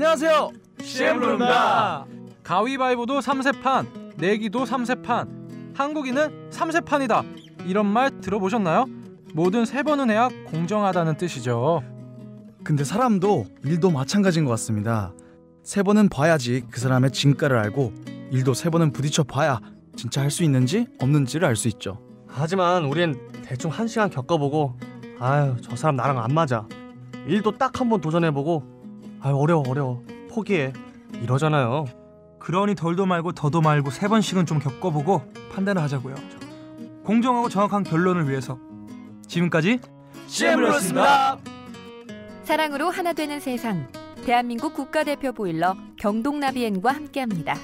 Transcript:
안녕하세요. CM블루입니다. 가위바위보도 3세판, 내기도 3세판, 한국인은 3세판이다. 이런 말 들어보셨나요? 모든 세 번은 해야 공정하다는 뜻이죠. 근데 사람도 일도 마찬가지인 것 같습니다. 세 번은 봐야지 그 사람의 진가를 알고 일도 세 번은 부딪혀 봐야 진짜 할 수 있는지 없는지를 알 수 있죠. 하지만 우린 대충 한 시간 겪어보고 아유 저 사람 나랑 안 맞아. 일도 딱 한 번 도전해보고 아유 어려워 어려워 포기해 이러잖아요. 그러니 덜도 말고 더도 말고 세 번씩은 좀 겪어보고 판단을 하자고요. 공정하고 정확한 결론을 위해서 지금까지 CM블루였습니다. 사랑으로 하나 되는 세상. 대한민국 국가대표 보일러 경동나비엔과 함께합니다.